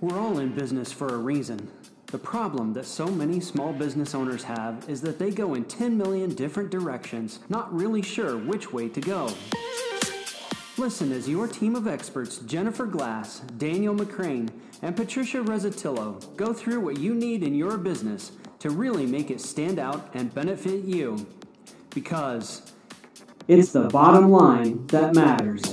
We're all in business for a reason. The problem that so many small business owners have is that they go in 10 million different directions, not really sure which way to go. Listen as your team of experts, Jennifer Glass, Daniel McCrane, and Patricia Rezzatillo, go through what you need in your business to really make it stand out and benefit you. Because it's the bottom line that matters.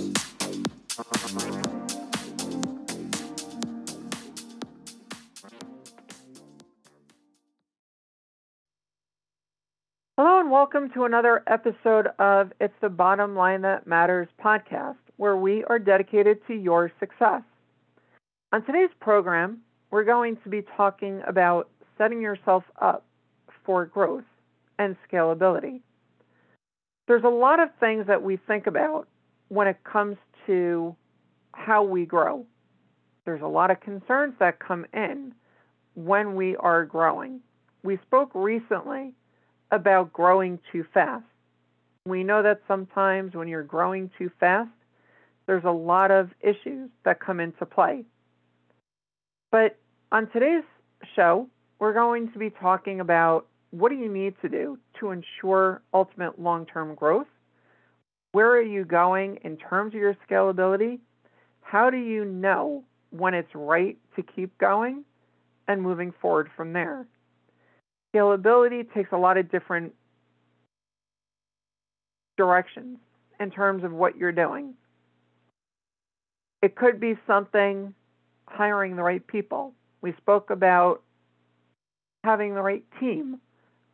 And welcome to another episode of It's the Bottom Line That Matters podcast, where we are dedicated to your success. On today's program, we're going to be talking about setting yourself up for growth and scalability. There's a lot of things that we think about when it comes to how we grow. There's a lot of concerns that come in when we are growing. We spoke recently about growing too fast. We know that sometimes when you're growing too fast, there's a lot of issues that come into play. But on today's show, we're going to be talking about what do you need to do to ensure ultimate long term growth? Where are you going in terms of your scalability? How do you know when it's right to keep going and moving forward from there? Scalability takes a lot of different directions in terms of what you're doing. It could be something hiring the right people. We spoke about having the right team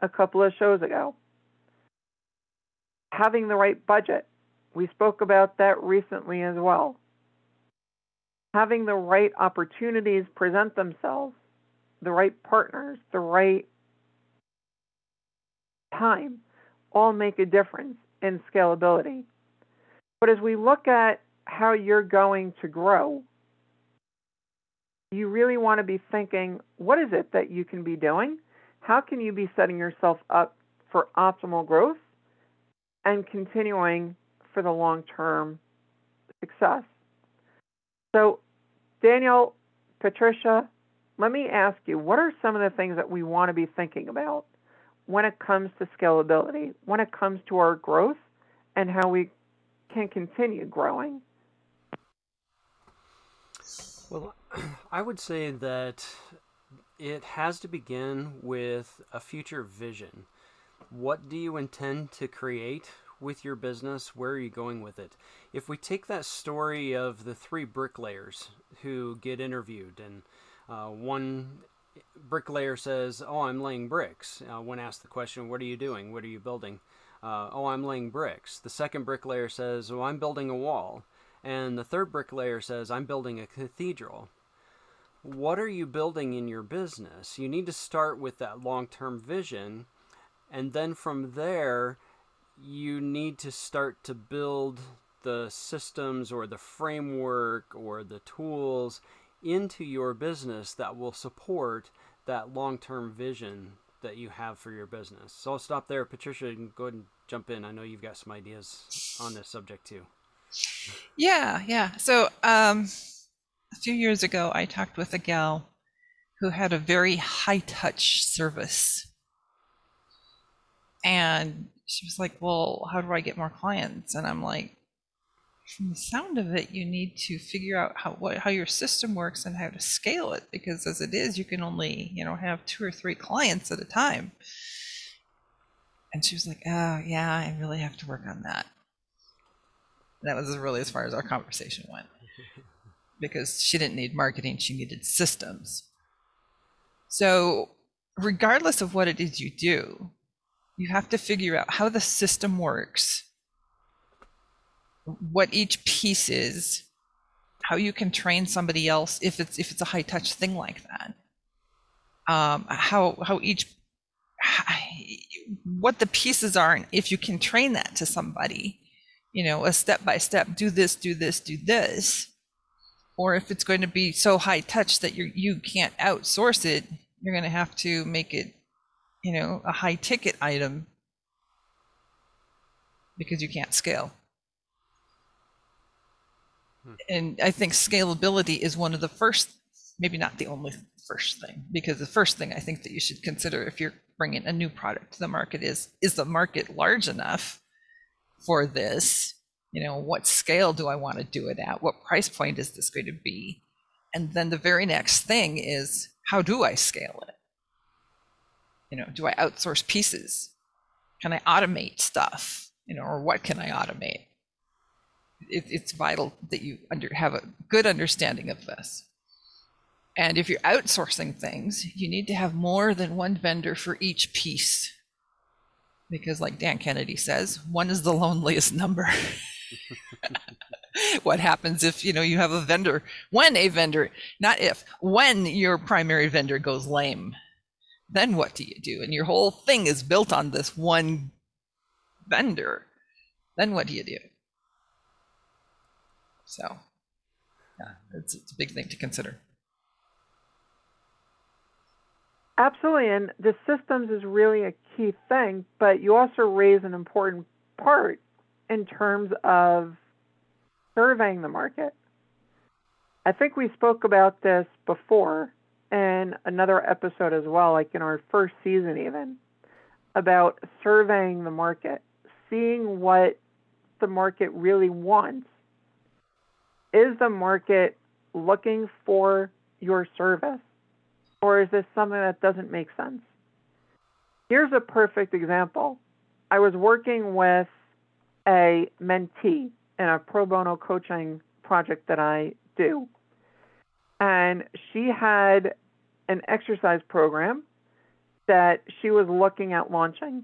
a couple of shows ago. Having the right budget. We spoke about that recently as well. Having the right opportunities present themselves, the right partners, the right time all make a difference in scalability. But as we look at how you're going to grow, you really want to be thinking what is it that you can be doing? How can you be setting yourself up for optimal growth and continuing for the long term success? So, Daniel, Patricia, let me ask you what are some of the things that we want to be thinking about when it comes to scalability, when it comes to our growth, and how we can continue growing? Well, I would say that it has to begin with a future vision. What do you intend to create with your business? Where are you going with it? If we take that story of the three bricklayers who get interviewed, and uh, one bricklayer says, "Oh, I'm laying bricks." Uh, when asked the question, "What are you doing? What are you building?" Uh, "Oh, I'm laying bricks." The second bricklayer says, "Oh, I'm building a wall," and the third bricklayer says, "I'm building a cathedral." What are you building in your business? You need to start with that long-term vision, and then from there, you need to start to build the systems or the framework or the tools into your business that will support that long term vision that you have for your business. So I'll stop there. Patricia, can go ahead and jump in. I know you've got some ideas on this subject too. Yeah, yeah. So um, a few years ago, I talked with a gal who had a very high touch service. And she was like, Well, how do I get more clients? And I'm like, from the sound of it, you need to figure out how what, how your system works and how to scale it because as it is, you can only you know have two or three clients at a time. And she was like, "Oh yeah, I really have to work on that." That was really as far as our conversation went because she didn't need marketing; she needed systems. So, regardless of what it is you do, you have to figure out how the system works what each piece is, how you can train somebody else if it's if it's a high touch thing like that. Um, how how each what the pieces are and if you can train that to somebody you know a step by step do this do this do this or if it's going to be so high touch that you you can't outsource it you're going to have to make it you know a high ticket item because you can't scale and I think scalability is one of the first maybe not the only first thing, because the first thing I think that you should consider if you're bringing a new product to the market is is the market large enough for this? You know, what scale do I want to do it at? What price point is this going to be? And then the very next thing is how do I scale it? You know, do I outsource pieces? Can I automate stuff? You know, or what can I automate? It, it's vital that you under, have a good understanding of this. And if you're outsourcing things, you need to have more than one vendor for each piece. Because, like Dan Kennedy says, one is the loneliest number. what happens if you know you have a vendor when a vendor not if when your primary vendor goes lame then what do you do and your whole thing is built on this one vendor then what do you do so yeah it's, it's a big thing to consider Absolutely, and the systems is really a key thing, but you also raise an important part in terms of surveying the market. I think we spoke about this before in another episode as well, like in our first season, even about surveying the market, seeing what the market really wants. Is the market looking for your service? Or is this something that doesn't make sense? Here's a perfect example. I was working with a mentee in a pro bono coaching project that I do. And she had an exercise program that she was looking at launching.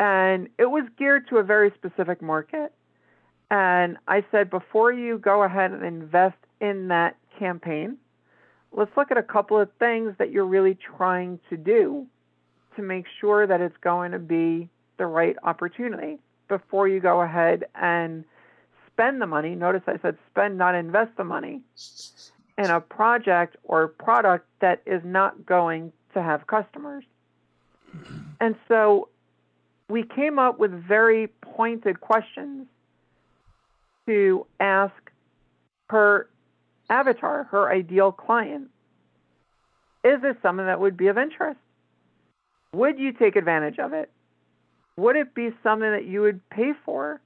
And it was geared to a very specific market. And I said, before you go ahead and invest in that campaign, let's look at a couple of things that you're really trying to do to make sure that it's going to be the right opportunity before you go ahead and spend the money. Notice I said spend, not invest the money in a project or product that is not going to have customers. And so we came up with very pointed questions to ask her avatar, her ideal client. Is this something that would be of interest? Would you take advantage of it? Would it be something that you would pay for?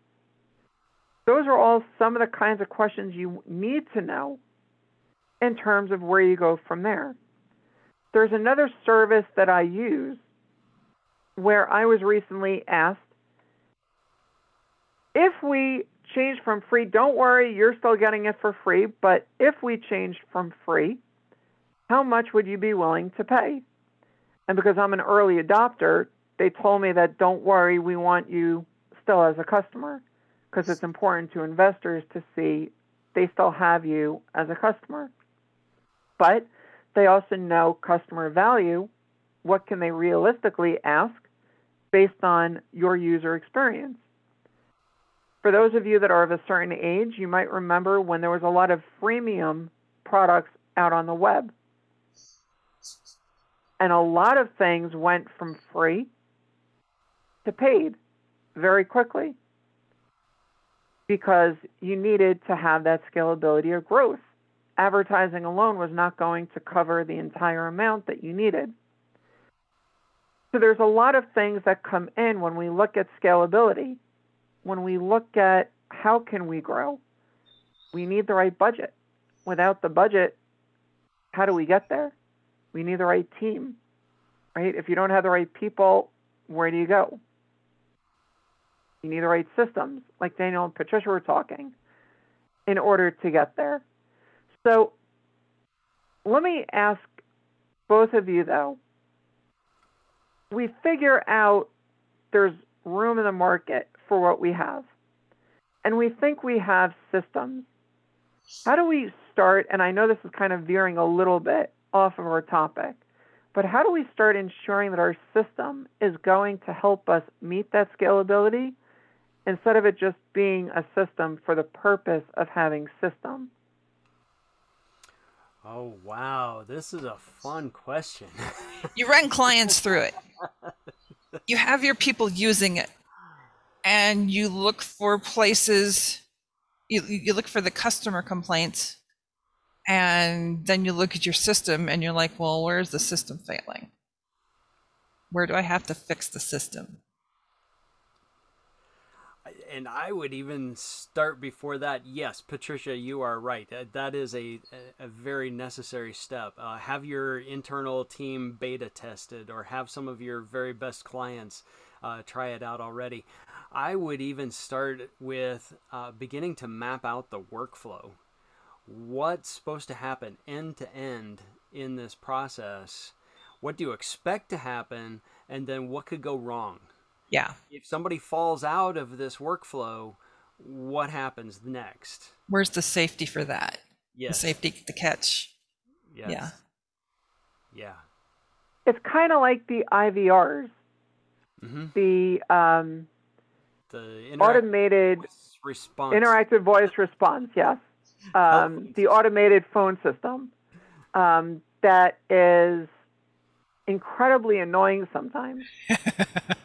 Those are all some of the kinds of questions you need to know in terms of where you go from there. There's another service that I use where I was recently asked if we change from free, don't worry, you're still getting it for free. But if we changed from free, how much would you be willing to pay? And because I'm an early adopter, they told me that don't worry, we want you still as a customer because it's important to investors to see they still have you as a customer. But they also know customer value. What can they realistically ask based on your user experience? For those of you that are of a certain age, you might remember when there was a lot of freemium products out on the web. And a lot of things went from free to paid very quickly because you needed to have that scalability or growth. Advertising alone was not going to cover the entire amount that you needed. So there's a lot of things that come in when we look at scalability when we look at how can we grow, we need the right budget. Without the budget, how do we get there? We need the right team, right? If you don't have the right people, where do you go? You need the right systems, like Daniel and Patricia were talking, in order to get there. So let me ask both of you, though. We figure out there's room in the market for what we have. And we think we have systems. How do we start? And I know this is kind of veering a little bit off of our topic, but how do we start ensuring that our system is going to help us meet that scalability instead of it just being a system for the purpose of having system? Oh, wow. This is a fun question. you run clients through it. You have your people using it and you look for places you, you look for the customer complaints And then you look at your system and you're like, well, where's the system failing? Where do I have to fix the system? And I would even start before that. Yes, Patricia, you are right. That is a, a very necessary step. Uh, have your internal team beta tested or have some of your very best clients uh, try it out already. I would even start with uh, beginning to map out the workflow. What's supposed to happen end to end in this process? What do you expect to happen? And then what could go wrong? Yeah. If somebody falls out of this workflow, what happens next? Where's the safety for that? Yes. The safety the catch. Yes. Yeah. Yeah. It's kind of like the IVRs, Mm-hmm. the um, The interact- automated voice response. interactive voice response. Yes, um, the automated phone system um, that is incredibly annoying sometimes.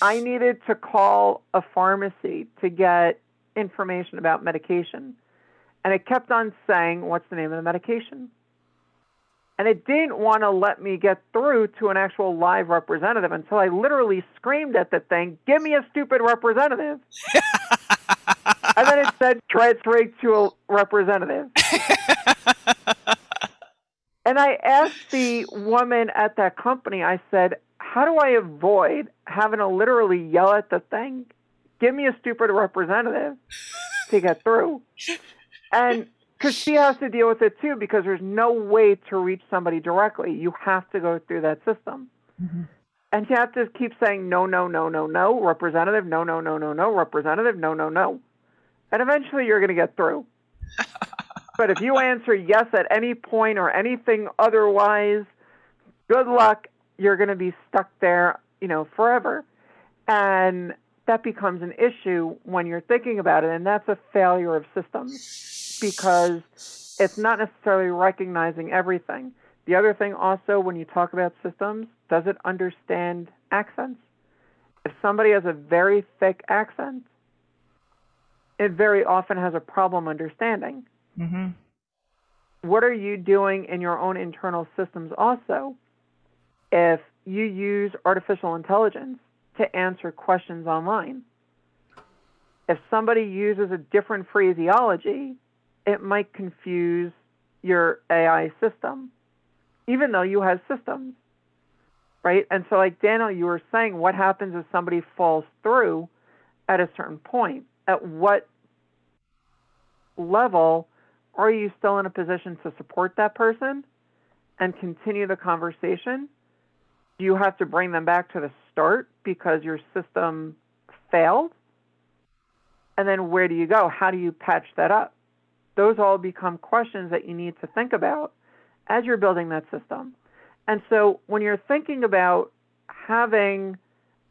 I needed to call a pharmacy to get information about medication. And it kept on saying, What's the name of the medication? And it didn't want to let me get through to an actual live representative until I literally screamed at the thing, Give me a stupid representative. and then it said, Transferring to a representative. and I asked the woman at that company, I said, how do I avoid having to literally yell at the thing, give me a stupid representative to get through? And because she has to deal with it too, because there's no way to reach somebody directly. You have to go through that system. Mm-hmm. And you have to keep saying, no, no, no, no, no, representative, no, no, no, no, no, representative, no, no, no. And eventually you're going to get through. but if you answer yes at any point or anything otherwise, good luck you're going to be stuck there, you know, forever. And that becomes an issue when you're thinking about it. And that's a failure of systems because it's not necessarily recognizing everything. The other thing also, when you talk about systems, does it understand accents? If somebody has a very thick accent, it very often has a problem understanding. Mm-hmm. What are you doing in your own internal systems also if you use artificial intelligence to answer questions online. If somebody uses a different phraseology, it might confuse your AI system, even though you have systems, right? And so, like Daniel, you were saying, what happens if somebody falls through at a certain point? At what level are you still in a position to support that person and continue the conversation? Do you have to bring them back to the start because your system failed? And then where do you go? How do you patch that up? Those all become questions that you need to think about as you're building that system. And so when you're thinking about having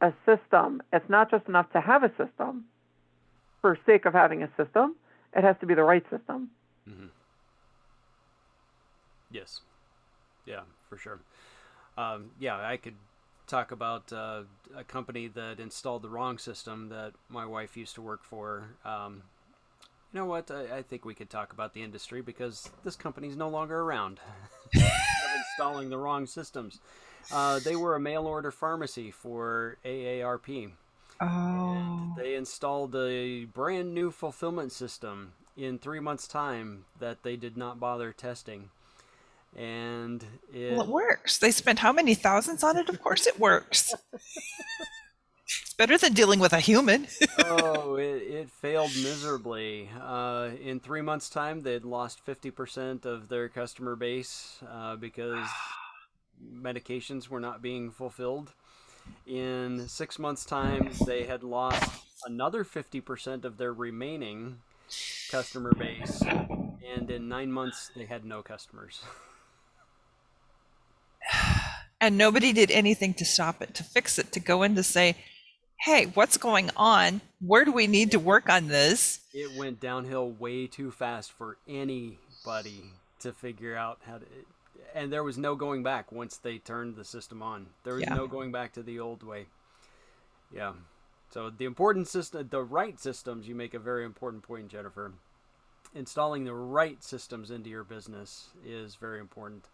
a system, it's not just enough to have a system for sake of having a system, it has to be the right system. Mm-hmm. Yes. Yeah, for sure. Um, yeah, I could talk about uh, a company that installed the wrong system that my wife used to work for. Um, you know what? I, I, think we could talk about the industry because this company's no longer around. installing the wrong systems. Uh, they were a mail order pharmacy for AARP. Oh. And they installed a brand new fulfillment system in three months' time that they did not bother testing and it, well, it works. They spent how many thousands on it? Of course, it works. it's better than dealing with a human. oh, it, it failed miserably. Uh, in three months' time, they'd lost fifty percent of their customer base uh, because medications were not being fulfilled. In six months' time, they had lost another fifty percent of their remaining customer base, and in nine months, they had no customers. and nobody did anything to stop it, to fix it, to go in to say, hey, what's going on? Where do we need to work on this? It went downhill way too fast for anybody to figure out how to. And there was no going back once they turned the system on. There was yeah. no going back to the old way. Yeah. So the important system, the right systems, you make a very important point, Jennifer. installing the right systems into your business is very important.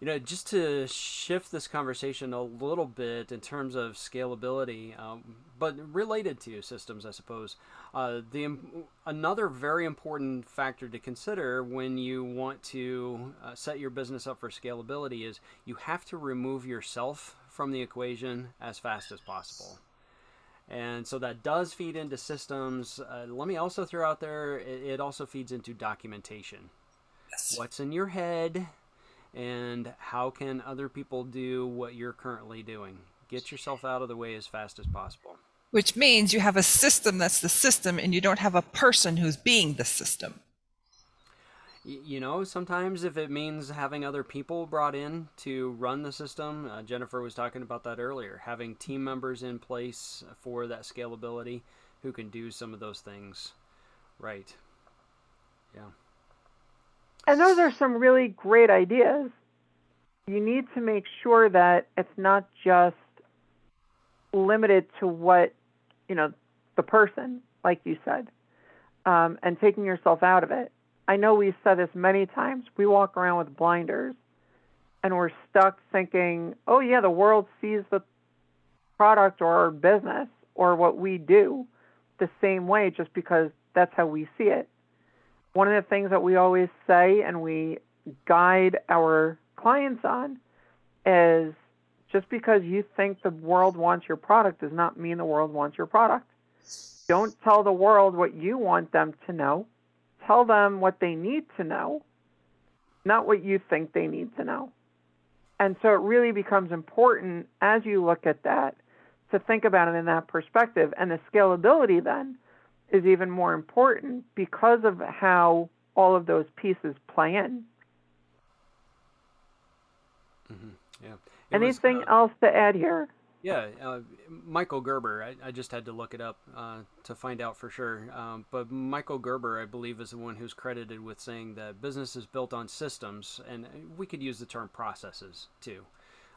You know, just to shift this conversation a little bit in terms of scalability, um, but related to systems, I suppose. Uh, the another very important factor to consider when you want to uh, set your business up for scalability is you have to remove yourself from the equation as fast as possible. And so that does feed into systems. Uh, let me also throw out there, it, it also feeds into documentation. Yes. What's in your head, and how can other people do what you're currently doing? Get yourself out of the way as fast as possible. Which means you have a system that's the system, and you don't have a person who's being the system you know, sometimes if it means having other people brought in to run the system, uh, Jennifer was talking about that earlier, having team members in place for that scalability who can do some of those things right. Yeah. And those are some really great ideas. You need to make sure that it's not just limited to what, you know, the person, like you said, um, and taking yourself out of it I know we've said this many times. We walk around with blinders and we're stuck thinking, oh, yeah, the world sees the product or our business or what we do the same way just because that's how we see it. One of the things that we always say and we guide our clients on is just because you think the world wants your product does not mean the world wants your product. Don't tell the world what you want them to know tell them what they need to know, not what you think they need to know. And so it really becomes important as you look at that to think about it in that perspective. And the scalability then is even more important because of how all of those pieces play in. Mm-hmm. Yeah. It Anything was, uh, else to add here? Yeah, uh, Michael Gerber. I, I, just had to look it up uh, to find out for sure. Um, but Michael Gerber, I believe, is the one who's credited with saying that business is built on systems, and we could use the term processes too.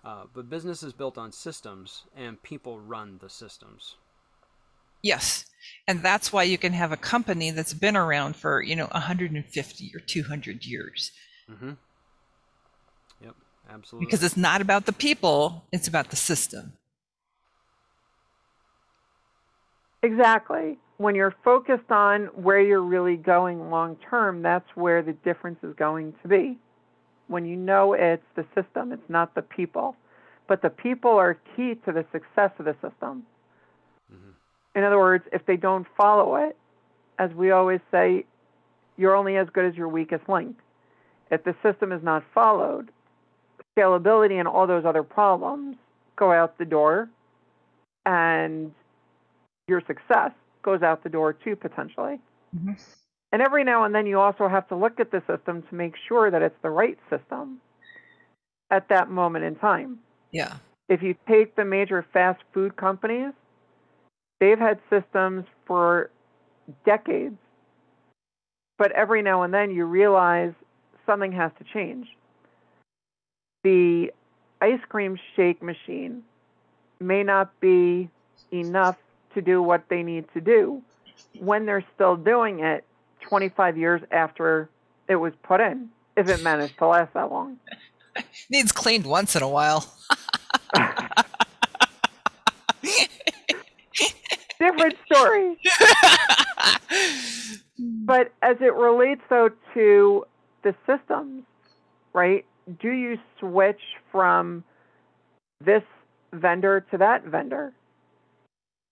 Uh, but business is built on systems, and people run the systems. Yes, and that's why you can have a company that's been around for you know 150 or 200 years. Mm-hmm. Yep, absolutely. Because it's not about the people; it's about the system. Exactly. When you're focused on where you're really going long term, that's where the difference is going to be. When you know it's the system, it's not the people. But the people are key to the success of the system. In other words, if they don't follow it, as we always say, you're only as good as your weakest link. If the system is not followed, scalability and all those other problems go out the door and your success goes out the door too, potentially. Mm-hmm. And every now and then, you also have to look at the system to make sure that it's the right system at that moment in time. Yeah. If you take the major fast food companies, they've had systems for decades. But every now and then, you realize something has to change. The ice cream shake machine may not be enough to do what they need to do when they're still doing it 25 years after it was put in, if it managed to last that long. Needs cleaned once in a while. Different story. but as it relates, though, to the systems, right? Do you switch from this vendor to that vendor?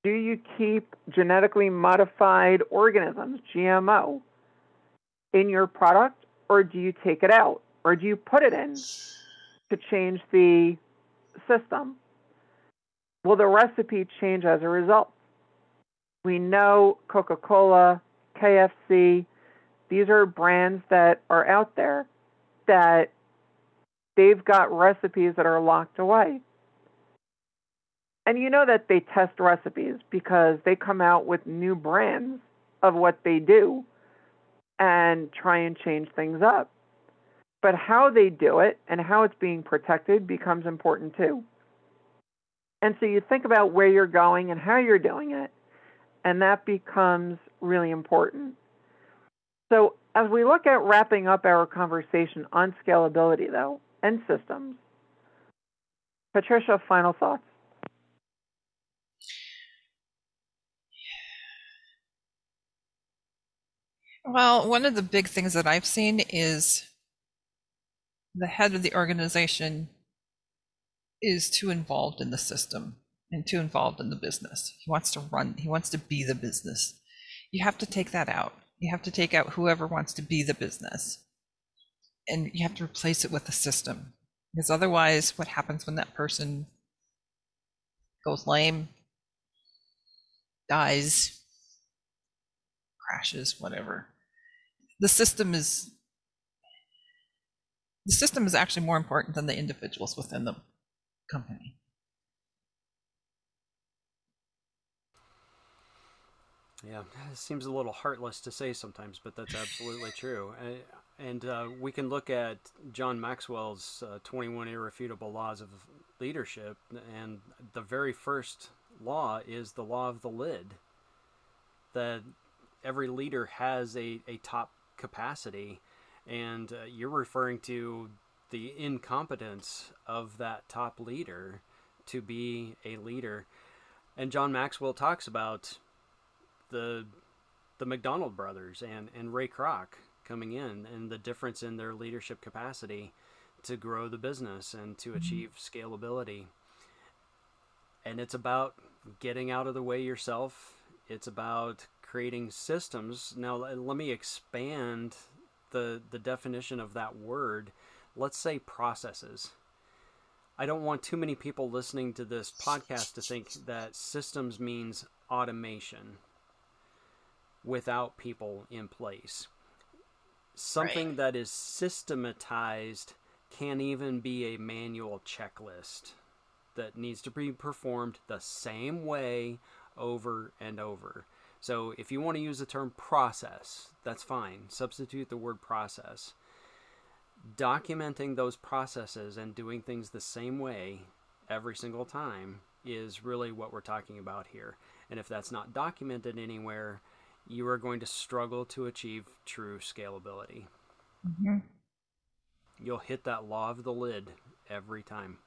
do you keep genetically modified organisms, GMO, in your product, or do you take it out, or do you put it in to change the system? Will the recipe change as a result? We know Coca Cola, KFC, these are brands that are out there that they've got recipes that are locked away. And you know that they test recipes because they come out with new brands of what they do and try and change things up. But how they do it and how it's being protected becomes important too. And so you think about where you're going and how you're doing it, and that becomes really important. So, as we look at wrapping up our conversation on scalability, though, and systems, Patricia, final thoughts? Well, one of the big things that I've seen is the head of the organization is too involved in the system and too involved in the business. He wants to run, he wants to be the business. You have to take that out. You have to take out whoever wants to be the business. And you have to replace it with a system. Because otherwise, what happens when that person goes lame, dies, crashes, whatever? The system is the system is actually more important than the individuals within the company. Yeah, it seems a little heartless to say sometimes, but that's absolutely true. And uh, we can look at John Maxwell's uh, 21 Irrefutable Laws of Leadership, and the very first law is the law of the lid. That every leader has a, a top capacity, and uh, you're referring to the incompetence of that top leader to be a leader. And John Maxwell talks about the the McDonald brothers and, and Ray Kroc coming in and the difference in their leadership capacity to grow the business and to mm-hmm. achieve scalability. And it's about getting out of the way yourself. It's about creating systems. Now let me expand the the definition of that word. Let's say processes. I don't want too many people listening to this podcast to think that systems means automation without people in place. Something right. that is systematized can't even be a manual checklist that needs to be performed the same way over and over. So if you want to use the term process, that's fine. Substitute the word process. Documenting those processes and doing things the same way every single time is really what we're talking about here. And if that's not documented anywhere, you are going to struggle to achieve true scalability. Mm-hmm. You'll hit that law of the lid every time.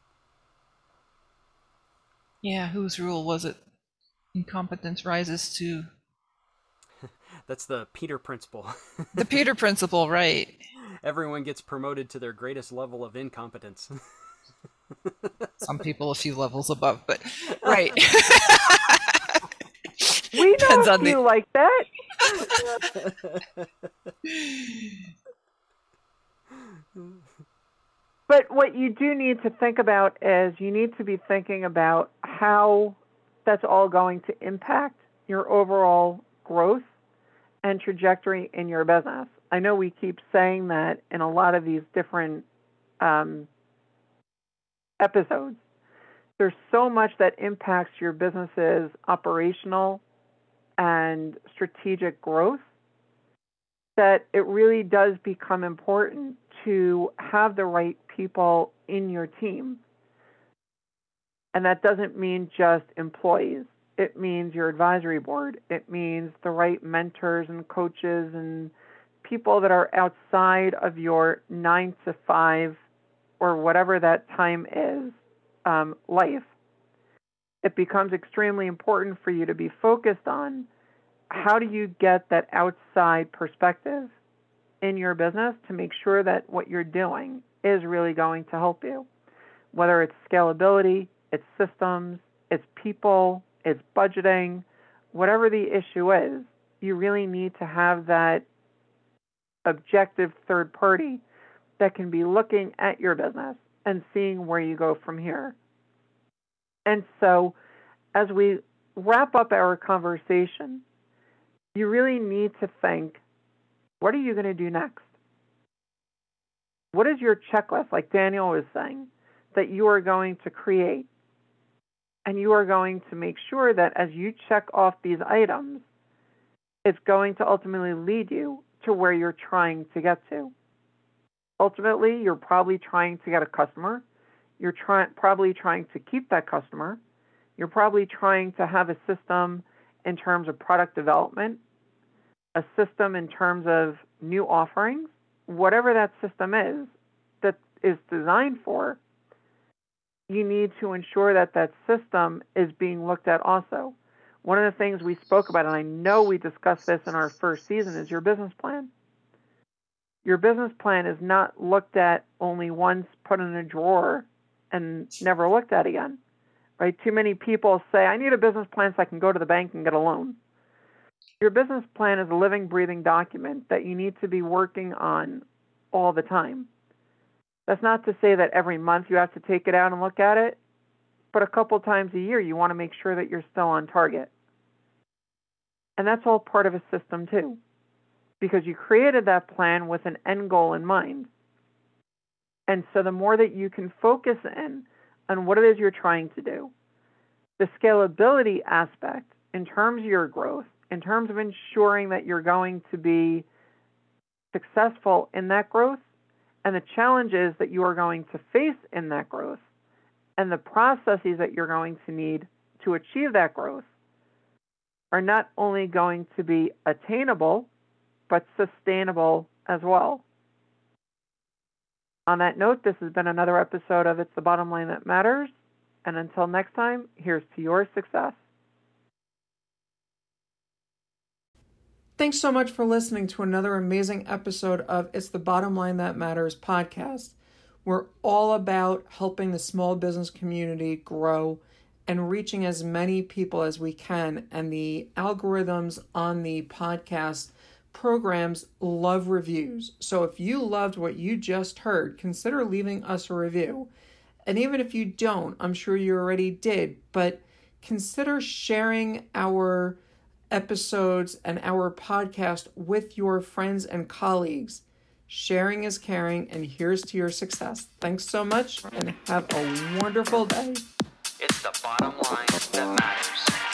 Yeah, whose rule was it? Incompetence rises to. That's the Peter principle. the Peter principle, right. Everyone gets promoted to their greatest level of incompetence. Some people a few levels above, but right. We don't feel the... like that. but what you do need to think about is you need to be thinking about how that's all going to impact your overall growth and trajectory in your business. I know we keep saying that in a lot of these different um, episodes. There's so much that impacts your business's operational and strategic growth that it really does become important to have the right people in your team. And that doesn't mean just employees. It means your advisory board. It means the right mentors and coaches and people that are outside of your nine to five or whatever that time is um, life it becomes extremely important for you to be focused on how do you get that outside perspective in your business to make sure that what you're doing is really going to help you. Whether it's scalability, it's systems, it's people, it's budgeting, whatever the issue is, you really need to have that objective third party that can be looking at your business and seeing where you go from here. And so, as we wrap up our conversation, you really need to think what are you going to do next? What is your checklist, like Daniel was saying, that you are going to create? And you are going to make sure that as you check off these items, it's going to ultimately lead you to where you're trying to get to. Ultimately, you're probably trying to get a customer. You're try- probably trying to keep that customer. You're probably trying to have a system in terms of product development a system in terms of new offerings, whatever that system is that is designed for, you need to ensure that that system is being looked at also. One of the things we spoke about, and I know we discussed this in our first season, is your business plan. Your business plan is not looked at only once, put in a drawer, and never looked at again. Right? Too many people say, I need a business plan so I can go to the bank and get a loan. Your business plan is a living, breathing document that you need to be working on all the time. That's not to say that every month you have to take it out and look at it, but a couple times a year you want to make sure that you're still on target. And that's all part of a system too, because you created that plan with an end goal in mind. And so the more that you can focus in on what it is you're trying to do, the scalability aspect in terms of your growth, in terms of ensuring that you're going to be successful in that growth, and the challenges that you are going to face in that growth, and the processes that you're going to need to achieve that growth are not only going to be attainable, but sustainable as well. On that note, this has been another episode of It's the Bottom Line That Matters. And until next time, here's to your success. Thanks so much for listening to another amazing episode of It's the Bottom Line That Matters podcast. We're all about helping the small business community grow and reaching as many people as we can. And the algorithms on the podcast programs love reviews. So if you loved what you just heard, consider leaving us a review. And even if you don't, I'm sure you already did, but consider sharing our episodes and our podcast with your friends and colleagues. Sharing is caring, and here's to your success. Thanks so much, and have a wonderful day. It's the bottom line that matters.